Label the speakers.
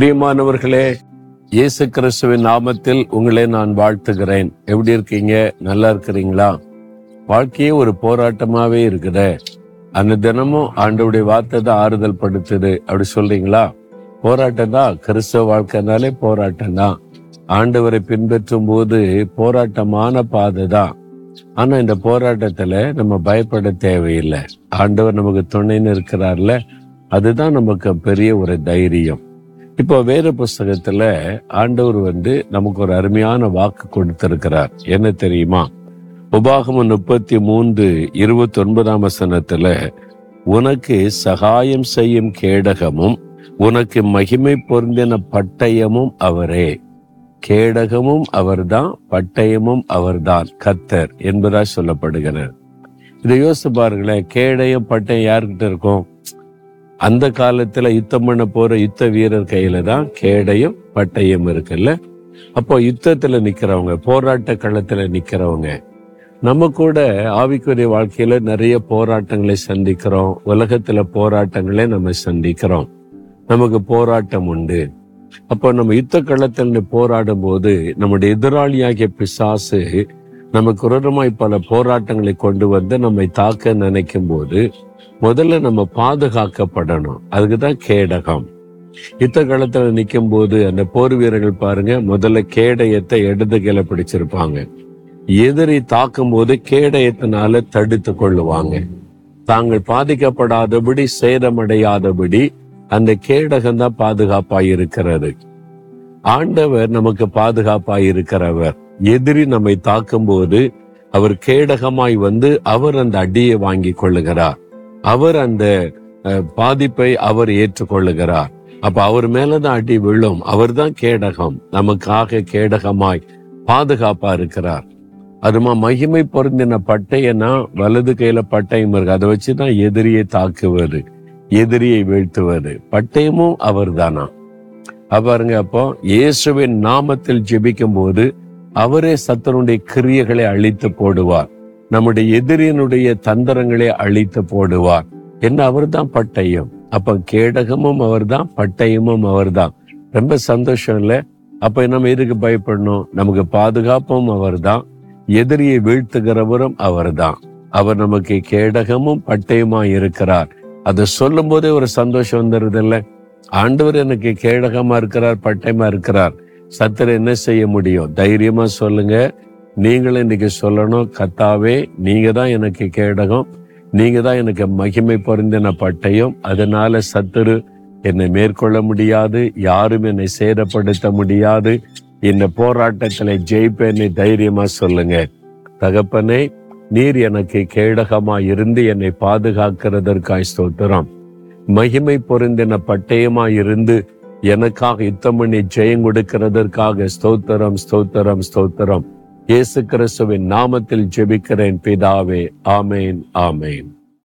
Speaker 1: பிரியமானவர்களே இயேசு கிறிஸ்துவின் நாமத்தில் உங்களை நான் வாழ்த்துகிறேன். எப்படி இருக்கீங்க? நல்லா இருக்கிறீங்களா? வாழ்க்கையே ஒரு போராட்டமாவே இருக்குது. அந்த தினமும் ஆண்டவருடைய வார்த்தை தான் ஆறுதல் படுத்துது. அப்படி சொல்றீங்களா? போராட்டம் தான். கிறிஸ்தவ வாழ்க்கைனாலே போராட்டம் தான். ஆண்டவரை பின்பற்றும் போது போராட்டமான பாதை தான். ஆனா இந்த போராட்டத்துல நம்ம பயப்பட தேவையில்லை. ஆண்டவர் நமக்கு துணைன்னு இருக்கிறார்ல அதுதான் நமக்கு பெரிய ஒரு தைரியம். இப்போ வேறு புஸ்தகத்துல ஆண்டவர் வந்து நமக்கு ஒரு அருமையான வாக்கு கொடுத்திருக்கிறார். என்ன தெரியுமா? உபாகமம் முப்பத்தி மூன்று இருபத்தி ஒன்பதாம் வசனத்துல உனக்கு சகாயம் செய்யும் கேடகமும் உனக்கு மகிமை பொருந்தின பட்டயமும் அவரே. கேடகமும் அவர்தான் பட்டயமும் அவர்தான். கத்தர் என்பதா சொல்லப்படுகிறார் இதை யோசித்து பாருங்களேன் கேடயம் பட்டயம் யாருக்கிட்ட இருக்கும்? அந்த காலத்துல யுத்தம் பண்ண போற யுத்த வீரர் கையில தான் கேடையும் பட்டயம் இருக்குல்ல? அப்போ யுத்தத்துல நிக்கிறவங்க போராட்ட களத்துல நிக்கிறவங்க நம்ம கூட ஆவிக்குரிய வாழ்க்கையில நிறைய போராட்டங்களை சந்திக்கிறோம். உலகத்துல போராட்டங்களை நம்ம சந்திக்கிறோம். நமக்கு போராட்டம் உண்டு. அப்போ நம்ம யுத்த களத்தில் போராடும் போது நம்முடைய எதிராளியாகிய பிசாசு நமக்கு விரோதமாய் பல போராட்டங்களை கொண்டு வந்து நம்மை தாக்க நினைக்கும் போது முதல்ல நம்ம பாதுகாக்கப்படணும். அதுக்கு தான் கேடகம். யுத்த காலத்துல நிற்கும் போது அந்த போர் வீரர்கள் பாருங்க முதல்ல கேடயத்தை இடது கீழே பிடிச்சிருப்பாங்க. எதிரி தாக்கும் போது கேடயத்தினால தடுத்து கொள்ளுவாங்க. தாங்கள் பாதிக்கப்படாதபடி சேதமடையாதபடி அந்த கேடகம் தான் பாதுகாப்பாக இருக்கிறது. ஆண்டவர் நமக்கு பாதுகாப்பாய் இருக்கிறவர். எதிரி நம்மை தாக்கும் போது அவர் கேடகமாய் வந்து அவர் அந்த அடியை வாங்கி கொள்ளுகிறார். அவர் அந்த பாதிப்பை அவர் ஏற்றுக்கொள்ளுகிறார். அப்ப அவர் மேலதான் அடி விழும். அவர் தான் கேடகம். நமக்காக கேடகமாய் பாதுகாப்பா இருக்கிறார். அதுமா மகிமை பொருந்தின பட்டையனா வலது கையில பட்டயம் இருக்கு. அதை வச்சுதான் எதிரியை தாக்குவது எதிரியை வீழ்த்துவது. பட்டயமும் அவர் தானா பாருங்க அப்போ இயேசுவின் நாமத்தில் ஜெபிக்கும் போது அவரே சத்தனுடைய கிரியைகளை அழித்து போடுவார். நம்முடைய எதிரியினுடைய தந்திரங்களை அழித்து போடுவார். என்ன அவர்தான் பட்டயம். அப்ப கேடகமும் அவர்தான் பட்டயமும் அவர்தான். ரொம்ப சந்தோஷம் இல்ல? அப்ப நம்ம எதுக்கு பயப்படணும்? நமக்கு பாதுகாப்பும் அவர்தான். எதிரியை வீழ்த்துகிறவரும் அவர்தான். அவர் நமக்கு கேடகமும் பட்டயமா இருக்கிறார். அதை சொல்லும் போதே ஒரு சந்தோஷம் வந்துருது இல்லை? ஆண்டவர் எனக்கு கேடகமா இருக்கிறார் பட்டயமா இருக்கிறார். சத்தர் என்ன செய்ய முடியும்? தைரியமா சொல்லுங்க. நீங்களும் இன்னைக்கு சொல்லணும் கத்தாவே நீங்க தான் எனக்கு கேடகம். நீங்க தான் எனக்கு மகிமை பொருந்தின பட்டயம். அதனால சத்துரு என்னை மேற்கொள்ள முடியாது. யாரும் என்னை சேதப்படுத்த முடியாது. இந்த போராட்டத்தில் ஜெயிப்பேன்னு தைரியமா சொல்லுங்க. தகப்பனே நீர் எனக்கு கேடகமா இருந்து என்னை பாதுகாக்கிறதற்காய் ஸ்தோத்திரம். மகிமை பொருந்தின பட்டயமா இருந்து எனக்காக யுத்தம் பண்ணி ஜெயம் கொடுக்கிறதற்காக ஸ்தோத்திரம் ஸ்தோத்திரம் ஸ்தோத்திரம். இயேசு கிறிஸ்துவின் நாமத்தில் ஜெபிக்கிறேன் பிதாவே. ஆமேன் ஆமேன்.